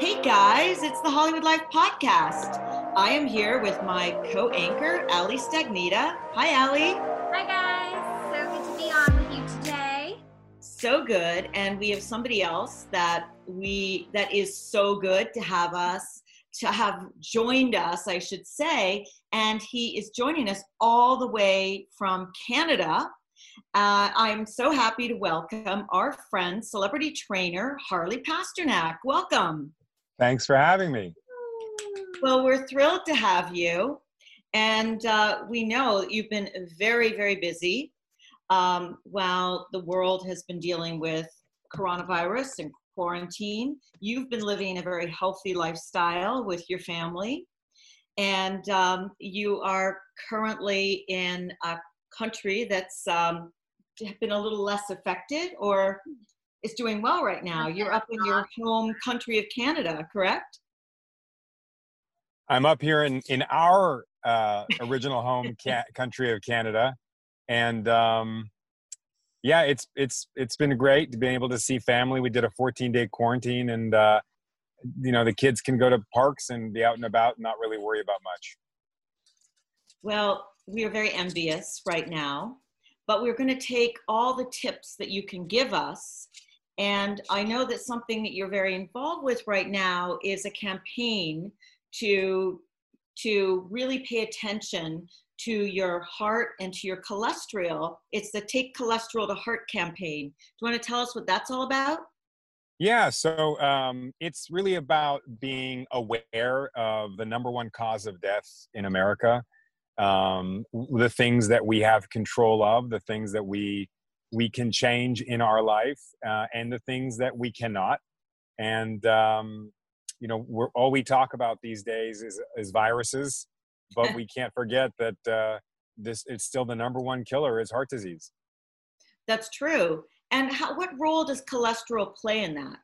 Hey guys, it's the Hollywood Life Podcast. I am here with my co-anchor, Ali Stagnita. Hi, Ali. Hi guys, so good to be on with you today. So good, and we have somebody else that we that is so good to have us to have joined us, I should say, and he is joining us all the way from Canada. Uh, I'm so happy to welcome our friend, celebrity trainer Harley Pasternak. Welcome. Thanks for having me. Well, we're thrilled to have you. And uh, we know you've been very, very busy um, while the world has been dealing with coronavirus and quarantine. You've been living a very healthy lifestyle with your family. And um, you are currently in a country that's um, been a little less affected or is doing well right now. You're up in your home country of Canada, correct? I'm up here in in our uh, original home ca- country of Canada, and um, yeah, it's it's it's been great to be able to see family. We did a 14 day quarantine, and uh, you know the kids can go to parks and be out and about, and not really worry about much. Well, we are very envious right now, but we're going to take all the tips that you can give us. And I know that something that you're very involved with right now is a campaign to to really pay attention to your heart and to your cholesterol. It's the Take Cholesterol to Heart campaign. Do you want to tell us what that's all about? Yeah, so um, it's really about being aware of the number one cause of death in America, um, the things that we have control of, the things that we we can change in our life, uh, and the things that we cannot. And um, you know, we're, all we talk about these days is, is viruses, but we can't forget that uh, this it's still the number one killer is heart disease. That's true. And how, what role does cholesterol play in that?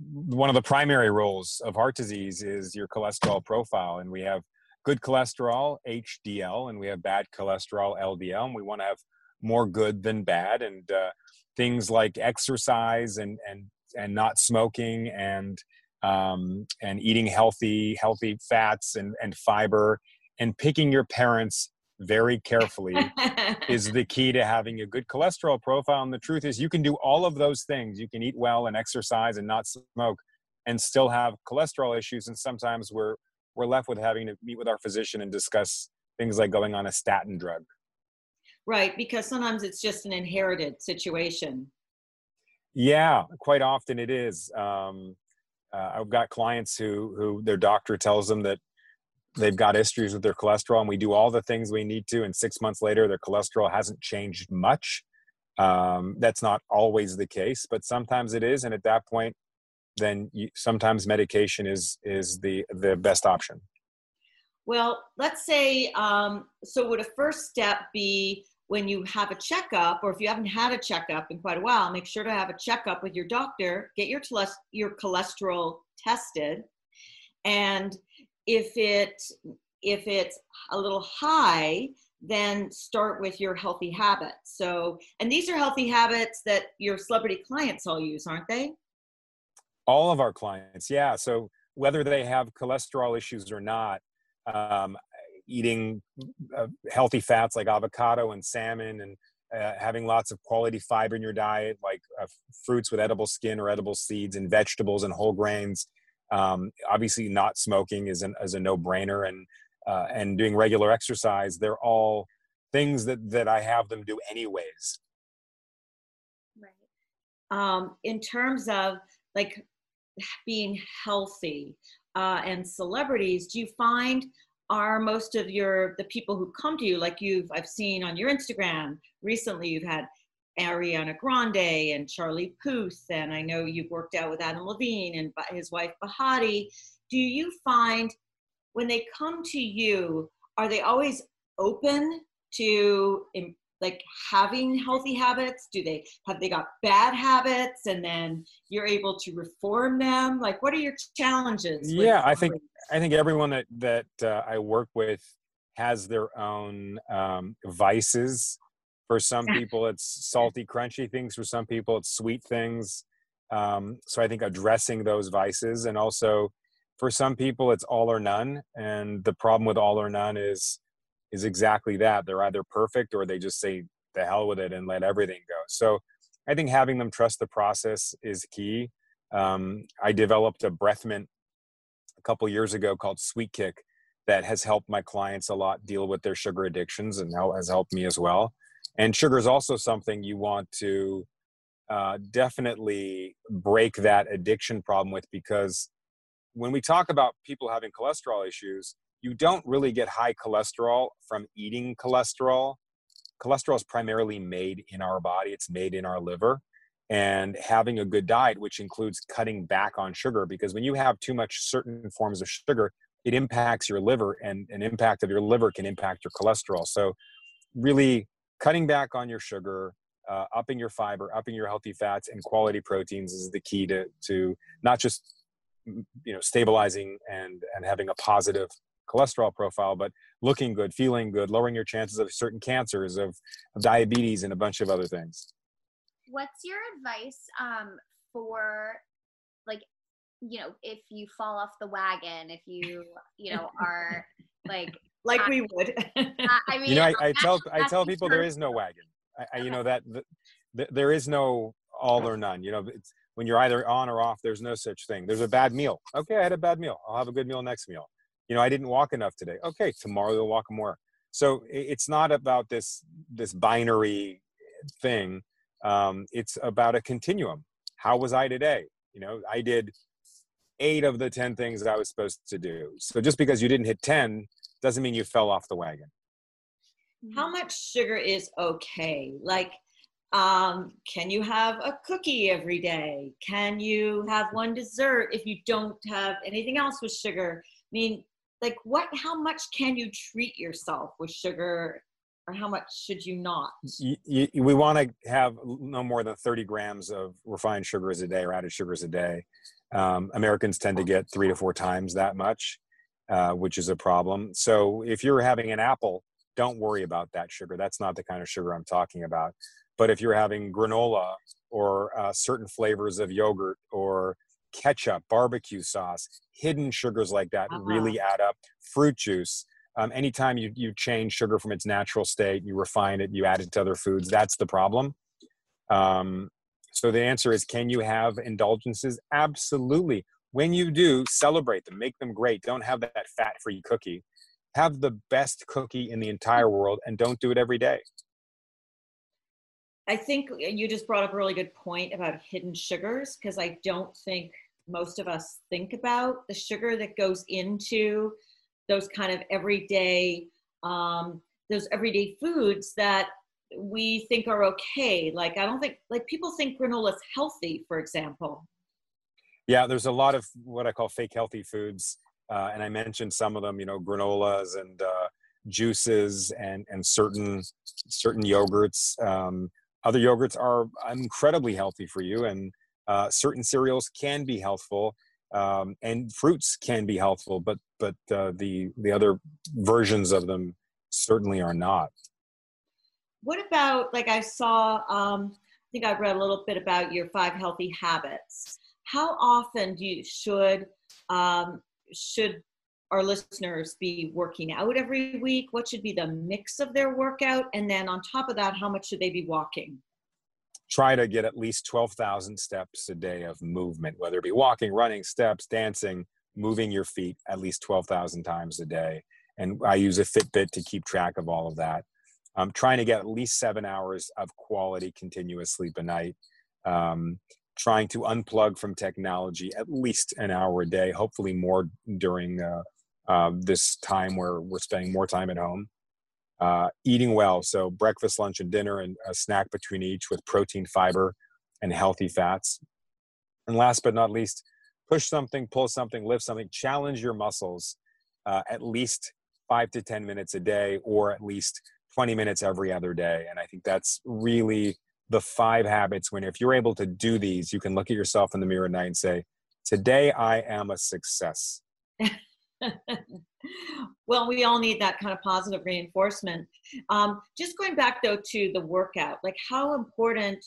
One of the primary roles of heart disease is your cholesterol profile, and we have good cholesterol HDL, and we have bad cholesterol LDL, and we want to have more good than bad, and uh, things like exercise and and and not smoking and um, and eating healthy healthy fats and, and fiber and picking your parents very carefully is the key to having a good cholesterol profile. And the truth is you can do all of those things. You can eat well and exercise and not smoke and still have cholesterol issues. And sometimes we're we're left with having to meet with our physician and discuss things like going on a statin drug right because sometimes it's just an inherited situation yeah quite often it is um, uh, I've got clients who who their doctor tells them that they've got issues with their cholesterol, and we do all the things we need to, and six months later their cholesterol hasn't changed much. Um, that's not always the case, but sometimes it is, and at that point, then you, sometimes medication is is the the best option. Well, let's say um, so. Would a first step be when you have a checkup, or if you haven't had a checkup in quite a while, make sure to have a checkup with your doctor. Get your your cholesterol tested, and if it if it's a little high, then start with your healthy habits. So, and these are healthy habits that your celebrity clients all use, aren't they? All of our clients, yeah. So whether they have cholesterol issues or not, um, eating uh, healthy fats like avocado and salmon and uh, having lots of quality fiber in your diet like uh, fruits with edible skin or edible seeds and vegetables and whole grains um, obviously not smoking is, an, is a no-brainer and uh, and doing regular exercise they're all things that that i have them do anyways. Right. Um, in terms of like being healthy uh, and celebrities do you find are most of your the people who come to you like you've i've seen on your instagram recently you've had Ariana Grande and Charlie Puth, and I know you've worked out with Adam Levine and his wife Behati. Do you find when they come to you, are they always open to like having healthy habits? Do they have they got bad habits and then you're able to reform them? Like, what are your challenges? Yeah, I think I think everyone that that uh, I work with has their own um, vices. For some people, it's salty, crunchy things. For some people, it's sweet things. Um, so I think addressing those vices, and also for some people, it's all or none. And the problem with all or none is is exactly that. They're either perfect or they just say the hell with it and let everything go. So I think having them trust the process is key. Um, I developed a breath mint a couple years ago called Sweet Kick that has helped my clients a lot deal with their sugar addictions and has helped me as well. And sugar is also something you want to uh, definitely break that addiction problem with because when we talk about people having cholesterol issues, you don't really get high cholesterol from eating cholesterol. Cholesterol is primarily made in our body, it's made in our liver. And having a good diet, which includes cutting back on sugar, because when you have too much certain forms of sugar, it impacts your liver, and an impact of your liver can impact your cholesterol. So, really cutting back on your sugar, uh, upping your fiber, upping your healthy fats and quality proteins is the key to to not just you know stabilizing and and having a positive cholesterol profile, but looking good, feeling good, lowering your chances of certain cancers, of, of diabetes, and a bunch of other things. What's your advice um, for like, you know, if you fall off the wagon, if you, you know, are like, like we would. I mean, you know, I, I tell I tell people there is no wagon. I, I you know that the, the, there is no all or none. You know, when you're either on or off. There's no such thing. There's a bad meal. Okay, I had a bad meal. I'll have a good meal next meal you know i didn't walk enough today. Okay tomorrow you'll walk more. So it's not about this this binary thing. Um, it's about a continuum. How was i today? You know i did eight of the ten things that i was supposed to do. So just because you didn't hit 10 doesn't mean you fell off the wagon. How much sugar is okay? Like um, can you have a cookie every day? Can you have one dessert if you don't have anything else with sugar? I mean like what how much can you treat yourself with sugar or how much should you not? You, you, we want to have no more than 30 grams of refined sugars a day or added sugars a day. Um, americans tend to get three to four times that much uh, which is a problem. So if you're having an apple don't worry about that sugar. That's not the kind of sugar i'm talking about. But if you're having granola or uh, certain flavors of yogurt or ketchup, barbecue sauce, hidden sugars like that uh-huh. really add up. Fruit juice. Um, anytime you, you change sugar from its natural state, you refine it, you add it to other foods, that's the problem. Um, so the answer is can you have indulgences? Absolutely. When you do, celebrate them, make them great. Don't have that fat free cookie. Have the best cookie in the entire world and don't do it every day. I think you just brought up a really good point about hidden sugars because I don't think most of us think about the sugar that goes into those kind of everyday um, those everyday foods that we think are okay. Like I don't think like people think granola is healthy, for example. Yeah, there's a lot of what I call fake healthy foods, uh, and I mentioned some of them. You know, granolas and uh, juices and and certain certain yogurts. Um, other yogurts are incredibly healthy for you, and uh, certain cereals can be healthful, um, and fruits can be healthful, but but uh, the the other versions of them certainly are not. What about like I saw? Um, I think I read a little bit about your five healthy habits. How often do you should um, should our listeners be working out every week? What should be the mix of their workout? And then on top of that, how much should they be walking? Try to get at least 12,000 steps a day of movement, whether it be walking, running, steps, dancing, moving your feet at least 12,000 times a day. And I use a Fitbit to keep track of all of that. I'm trying to get at least seven hours of quality continuous sleep a night. Um, trying to unplug from technology at least an hour a day, hopefully more during uh, uh, this time where we're spending more time at home. uh, eating well. So breakfast, lunch, and dinner, and a snack between each with protein, fiber, and healthy fats. And last but not least, push something, pull something, lift something, challenge your muscles uh, at least five to 10 minutes a day, or at least 20 minutes every other day. And I think that's really the five habits when if you're able to do these, you can look at yourself in the mirror at night and say, Today I am a success. well, we all need that kind of positive reinforcement. Um, just going back though to the workout, like how important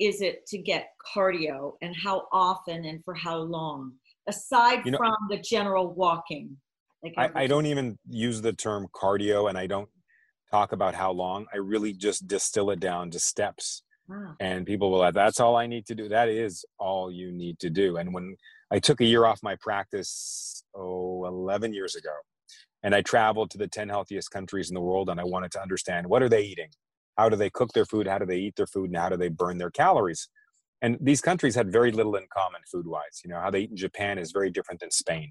is it to get cardio and how often and for how long, aside you know, from the general walking? Like I, I don't even use the term cardio and I don't talk about how long. I really just distill it down to steps. Wow. And people will have, that's all I need to do. That is all you need to do. And when I took a year off my practice, oh, 11 years ago, and I traveled to the 10 healthiest countries in the world and I wanted to understand what are they eating? How do they cook their food? How do they eat their food? And how do they burn their calories? And these countries had very little in common food wise. You know, how they eat in Japan is very different than Spain.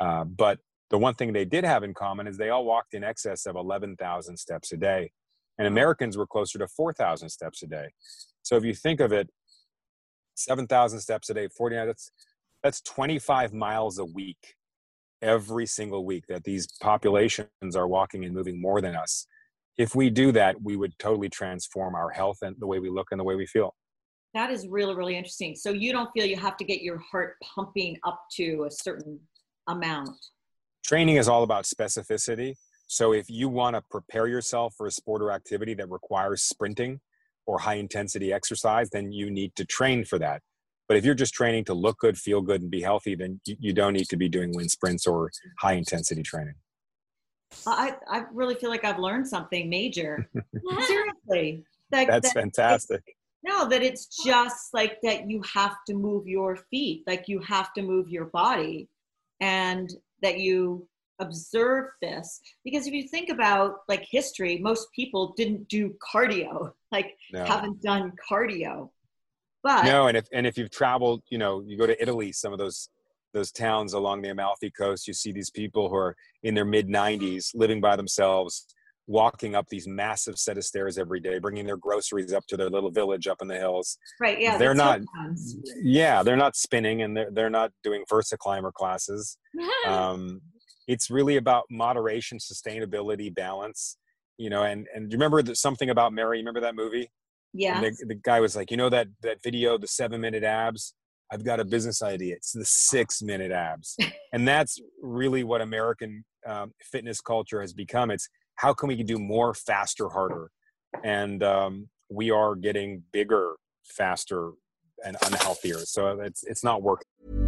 Uh, but the one thing they did have in common is they all walked in excess of 11,000 steps a day. And Americans were closer to 4,000 steps a day. So if you think of it, 7,000 steps a day, 49, that's, that's 25 miles a week, every single week that these populations are walking and moving more than us. If we do that, we would totally transform our health and the way we look and the way we feel. That is really, really interesting. So you don't feel you have to get your heart pumping up to a certain amount training is all about specificity. So if you want to prepare yourself for a sport or activity that requires sprinting or high intensity exercise, then you need to train for that. But if you're just training to look good, feel good, and be healthy, then you, don't need to be doing wind sprints or high intensity training. I, I really feel like I've learned something major. Seriously. That, That's that fantastic. No, that it's just like that you have to move your feet, like you have to move your body. And that you observe this because if you think about like history most people didn't do cardio like no. haven't done cardio but no and if and if you've traveled you know you go to italy some of those those towns along the amalfi coast you see these people who are in their mid 90s living by themselves walking up these massive set of stairs every day bringing their groceries up to their little village up in the hills. Right yeah they're not yeah they're not spinning and they're, they're not doing VersaClimber classes. Um, it's really about moderation sustainability balance you know and and do you remember something about mary? Remember that movie yeah. the, the guy was like you know that that video the seven minute abs? I've got a business idea. It's the six minute abs. And that's really what american um, fitness culture has become. It's how can we do more faster harder? And um, we are getting bigger faster and unhealthier. So it's it's not working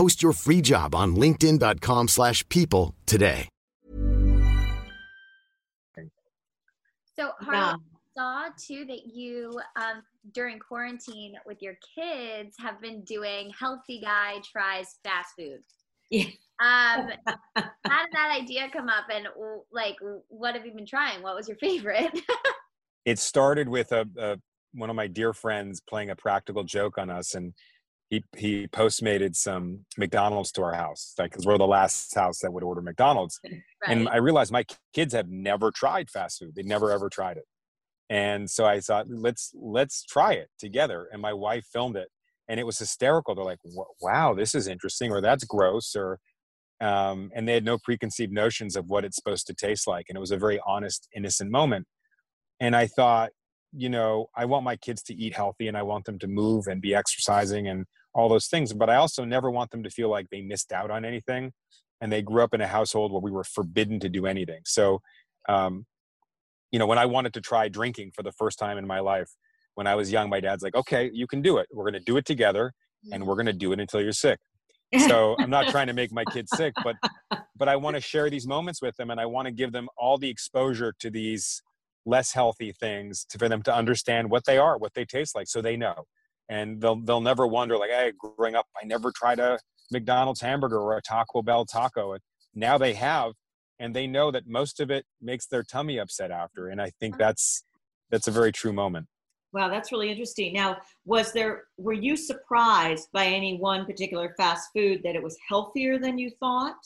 Post your free job on linkedin.com slash people today. So, Harley, yeah. saw too that you um, during quarantine with your kids have been doing healthy guy tries fast food. Yeah. Um, how did that idea come up, and like, what have you been trying? What was your favorite? it started with a, a, one of my dear friends playing a practical joke on us, and he he postmated some McDonald's to our house, like because we're the last house that would order McDonald's. Right. And I realized my kids have never tried fast food; they never ever tried it. And so I thought, let's let's try it together. And my wife filmed it, and it was hysterical. They're like, "Wow, this is interesting," or "That's gross," or um, and they had no preconceived notions of what it's supposed to taste like and it was a very honest innocent moment and i thought you know i want my kids to eat healthy and i want them to move and be exercising and all those things but i also never want them to feel like they missed out on anything and they grew up in a household where we were forbidden to do anything. So um, you know when i wanted to try drinking for the first time in my life when i was young my dad's like okay you can do it. We're going to do it together and we're going to do it until you're sick. So i'm not trying to make my kids sick but but i want to share these moments with them and i want to give them all the exposure to these less healthy things to, for them to understand what they are, what they taste like, so they know. And they'll they'll never wonder like, hey, growing up, I never tried a McDonald's hamburger or a Taco Bell taco. And now they have, and they know that most of it makes their tummy upset after. And I think that's that's a very true moment. Wow, that's really interesting. Now, was there were you surprised by any one particular fast food that it was healthier than you thought?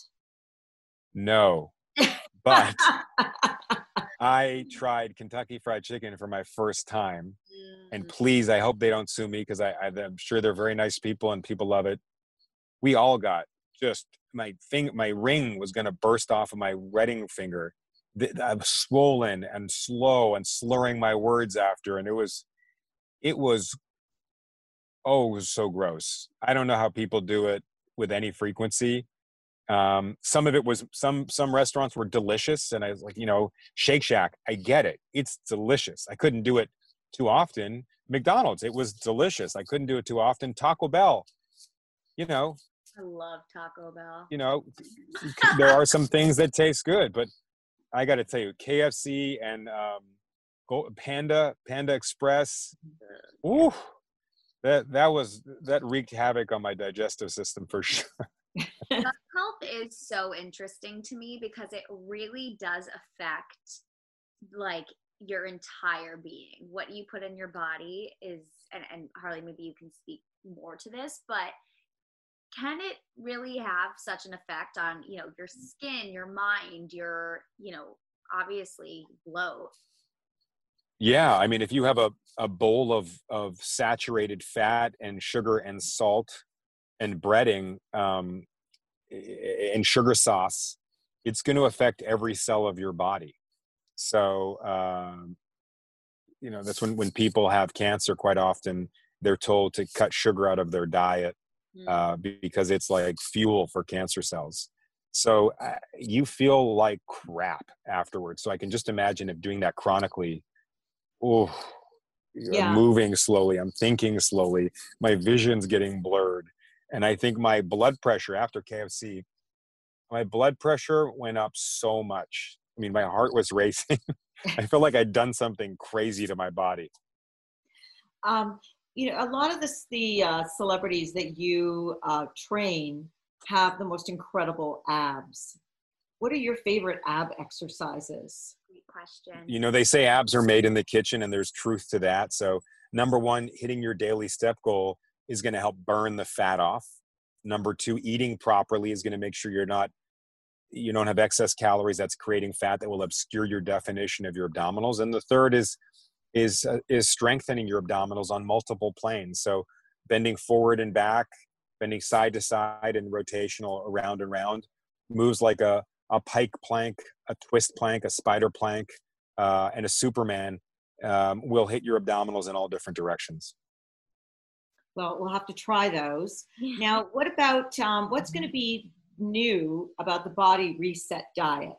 No. But I tried Kentucky Fried Chicken for my first time. And mm. please, I hope they don't sue me because I, I, am sure they're very nice people and people love it. We all got just my thing, my ring was going to burst off of my wedding finger. I'm swollen and slow and slurring my words after. And it was, it was, oh, it was so gross. I don't know how people do it with any frequency um, some of it was some some restaurants were delicious, and I was like, you know, Shake Shack, I get it, it's delicious. I couldn't do it too often. McDonald's, it was delicious. I couldn't do it too often. Taco Bell, you know. I love Taco Bell. You know, there are some things that taste good, but I got to tell you, KFC and um, Panda Panda Express, ooh, that that was that wreaked havoc on my digestive system for sure health is so interesting to me because it really does affect like your entire being. What you put in your body is, and, and Harley, maybe you can speak more to this, but can it really have such an effect on you know your skin your mind your you know obviously bloat yeah i mean if you have a, a bowl of of saturated fat and sugar and salt and breading um, and sugar sauce, it's going to affect every cell of your body. So, um, you know, that's when, when people have cancer, quite often they're told to cut sugar out of their diet mm. uh, because it's like fuel for cancer cells. So uh, you feel like crap afterwards. So I can just imagine if doing that chronically, oh, yeah. Moving slowly, I'm thinking slowly, my vision's getting blurred and I think my blood pressure after KFC, my blood pressure went up so much. I mean, my heart was racing. I felt like I'd done something crazy to my body. Um, you know, a lot of this, the uh, celebrities that you uh, train have the most incredible abs. What are your favorite ab exercises? Great question. You know, they say abs are made in the kitchen, and there's truth to that. So, number one, hitting your daily step goal is going to help burn the fat off. Number two, eating properly is going to make sure you're not you don't have excess calories that's creating fat that will obscure your definition of your abdominals. And the third is is uh, is strengthening your abdominals on multiple planes. So bending forward and back, bending side to side and rotational around and round, moves like a a pike plank, a twist plank, a spider plank, uh, and a Superman um, will hit your abdominals in all different directions. Well, we'll have to try those. Now, what about um, what's going to be new about the body reset diet?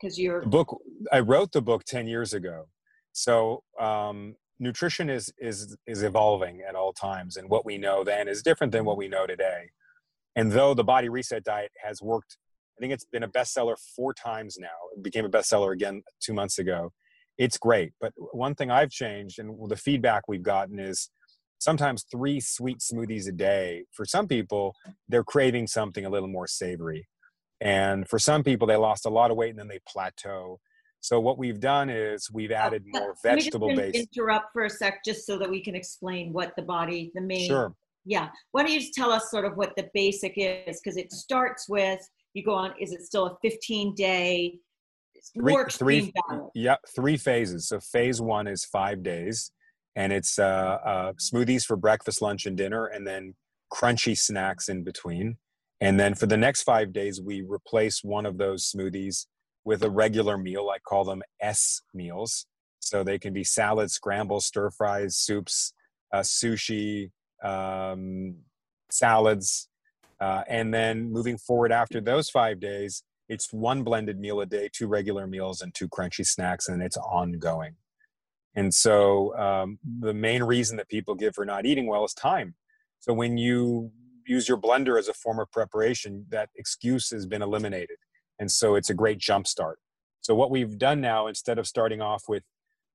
Because you're book. I wrote the book ten years ago, so um, nutrition is is is evolving at all times, and what we know then is different than what we know today. And though the body reset diet has worked, I think it's been a bestseller four times now. It became a bestseller again two months ago. It's great, but one thing I've changed, and the feedback we've gotten is sometimes three sweet smoothies a day. For some people, they're craving something a little more savory. And for some people, they lost a lot of weight and then they plateau. So what we've done is we've oh, added more vegetable based. Interrupt for a sec, just so that we can explain what the body, the main. Sure. Yeah. Why don't you just tell us sort of what the basic is? Because it starts with you go on. Is it still a 15 day? Three, three, yeah, three phases. So phase one is five days and it's uh, uh, smoothies for breakfast, lunch, and dinner, and then crunchy snacks in between. And then for the next five days, we replace one of those smoothies with a regular meal. I call them S meals. So they can be salads, scrambles, stir fries, soups, uh, sushi, um, salads. Uh, and then moving forward after those five days, it's one blended meal a day, two regular meals, and two crunchy snacks, and it's ongoing. And so um, the main reason that people give for not eating well is time. So when you use your blender as a form of preparation, that excuse has been eliminated. And so it's a great jump start. So what we've done now, instead of starting off with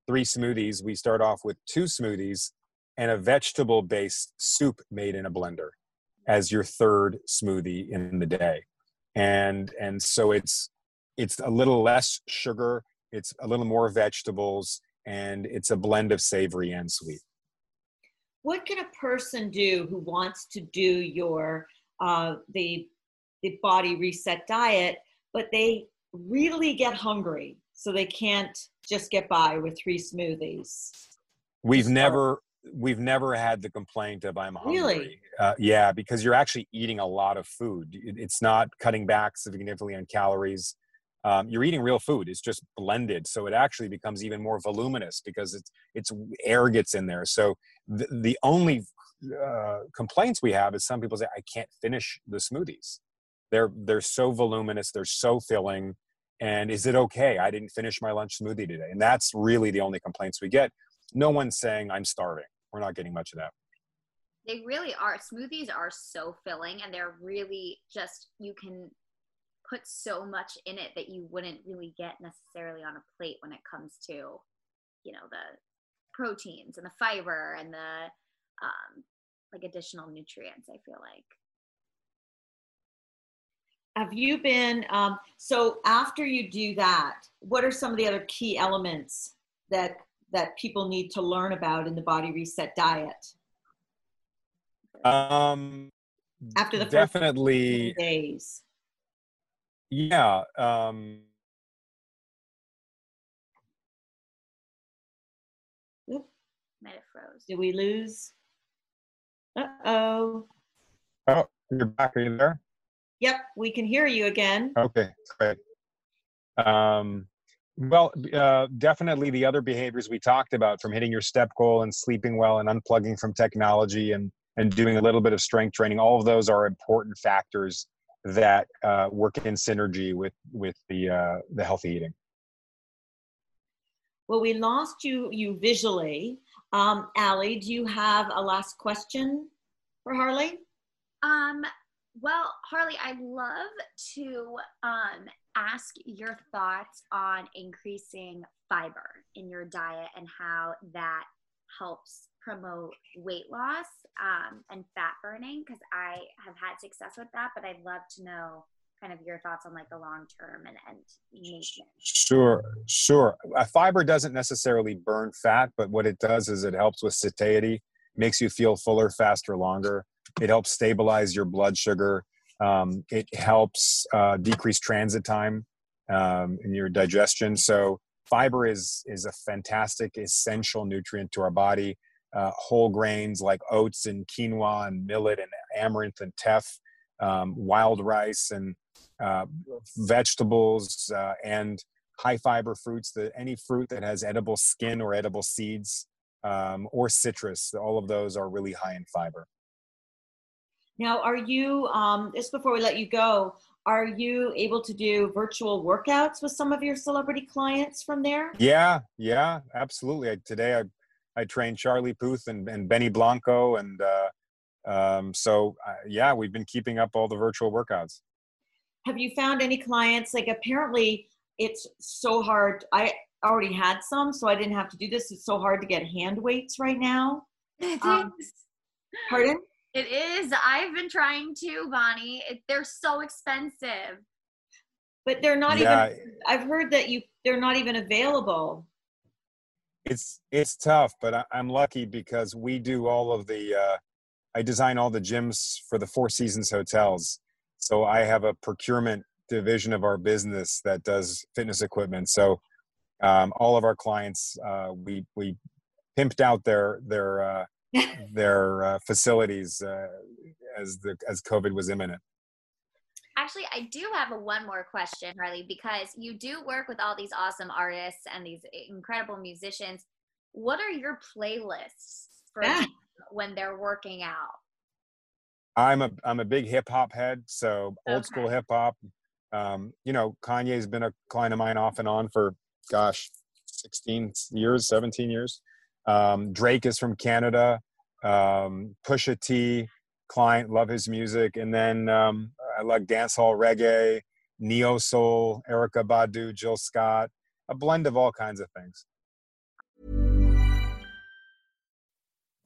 three smoothies, we start off with two smoothies and a vegetable based soup made in a blender as your third smoothie in the day. And and so it's it's a little less sugar, it's a little more vegetables, and it's a blend of savory and sweet. What can a person do who wants to do your uh, the the body reset diet, but they really get hungry, so they can't just get by with three smoothies? We've never we've never had the complaint of I'm hungry. Really? Uh, yeah, because you're actually eating a lot of food. It's not cutting back significantly on calories. Um, you're eating real food. It's just blended, so it actually becomes even more voluminous because it's it's air gets in there. So the, the only uh, complaints we have is some people say I can't finish the smoothies. They're they're so voluminous. They're so filling. And is it okay? I didn't finish my lunch smoothie today. And that's really the only complaints we get no one's saying I'm starving. We're not getting much of that. They really are. Smoothies are so filling and they're really just, you can put so much in it that you wouldn't really get necessarily on a plate when it comes to, you know, the proteins and the fiber and the um, like additional nutrients, I feel like. Have you been, um, so after you do that, what are some of the other key elements that that people need to learn about in the body reset diet? Um, after the definitely days. Yeah. Um, Might have froze. Did we lose? Uh oh. Oh, you're back. Are you there? Yep, we can hear you again. Okay, great. Um, well, uh, definitely the other behaviors we talked about, from hitting your step goal and sleeping well and unplugging from technology and and doing a little bit of strength training. All of those are important factors that uh, work in synergy with with the uh, the healthy eating. Well, we lost you you visually. Um, Allie, do you have a last question for Harley? Um, well, Harley, I'd love to um, ask your thoughts on increasing fiber in your diet and how that helps promote weight loss um, and fat burning because I have had success with that, but I'd love to know kind of your thoughts on like the long term and, and. Sure, sure. A fiber doesn't necessarily burn fat, but what it does is it helps with satiety, makes you feel fuller, faster, longer. It helps stabilize your blood sugar. Um, it helps uh, decrease transit time um, in your digestion. So fiber is is a fantastic essential nutrient to our body. Uh, whole grains like oats and quinoa and millet and amaranth and teff, um, wild rice and uh, vegetables uh, and high fiber fruits. That any fruit that has edible skin or edible seeds um, or citrus, all of those are really high in fiber. Now, are you, um, just before we let you go, are you able to do virtual workouts with some of your celebrity clients from there? Yeah, yeah, absolutely. I, today I, I trained Charlie Puth and, and Benny Blanco. And uh, um, so, uh, yeah, we've been keeping up all the virtual workouts. Have you found any clients? Like, apparently, it's so hard. I already had some, so I didn't have to do this. It's so hard to get hand weights right now. Um, pardon? It is. I've been trying to, Bonnie. It, they're so expensive. But they're not yeah. even. I've heard that you they're not even available. It's it's tough, but I, am lucky because we do all of the. Uh, I design all the gyms for the Four Seasons hotels, so I have a procurement division of our business that does fitness equipment. So um, all of our clients, uh, we we pimped out their their uh, their uh, facilities uh, as the as COVID was imminent. Actually, I do have a one more question, Harley, because you do work with all these awesome artists and these incredible musicians. What are your playlists for yeah. when they're working out? I'm a I'm a big hip hop head, so old school hip hop. Um, you know, Kanye's been a client of mine off and on for gosh, 16 years, 17 years. Um, Drake is from Canada. Um, Pusha T, client, love his music. And then um, I like dancehall reggae, Neo Soul, Erykah Badu, Jill Scott, a blend of all kinds of things.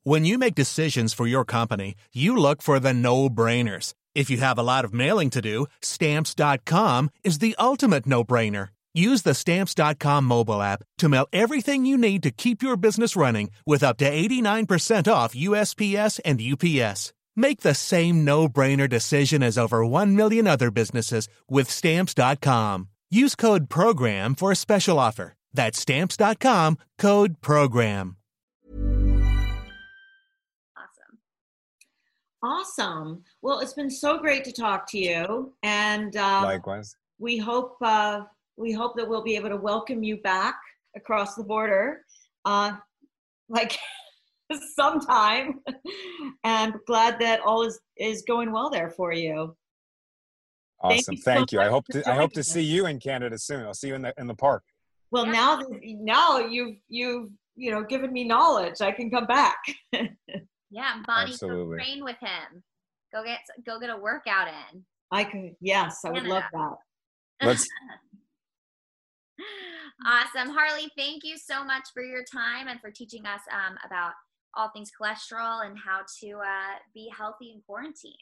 When you make decisions for your company, you look for the no brainers. If you have a lot of mailing to do, stamps.com is the ultimate no brainer. Use the stamps.com mobile app to mail everything you need to keep your business running with up to 89% off USPS and UPS. Make the same no brainer decision as over 1 million other businesses with stamps.com. Use code PROGRAM for a special offer. That's stamps.com code PROGRAM. Awesome. Awesome. Well, it's been so great to talk to you, and um, Likewise. we hope uh, we hope that we'll be able to welcome you back across the border, uh, like sometime. and glad that all is is going well there for you. Thank Awesome. you so Thank you. I hope to I hope to see you in Canada soon. I'll see you in the in the park. Well, Yeah. now now you've you've you know given me knowledge, I can come back. Yeah, Bonnie, Absolutely. go train with him. Go get go get a workout in. I could. Yes, I would love that. Let's awesome, Harley. Thank you so much for your time and for teaching us um, about all things cholesterol and how to uh, be healthy in quarantine.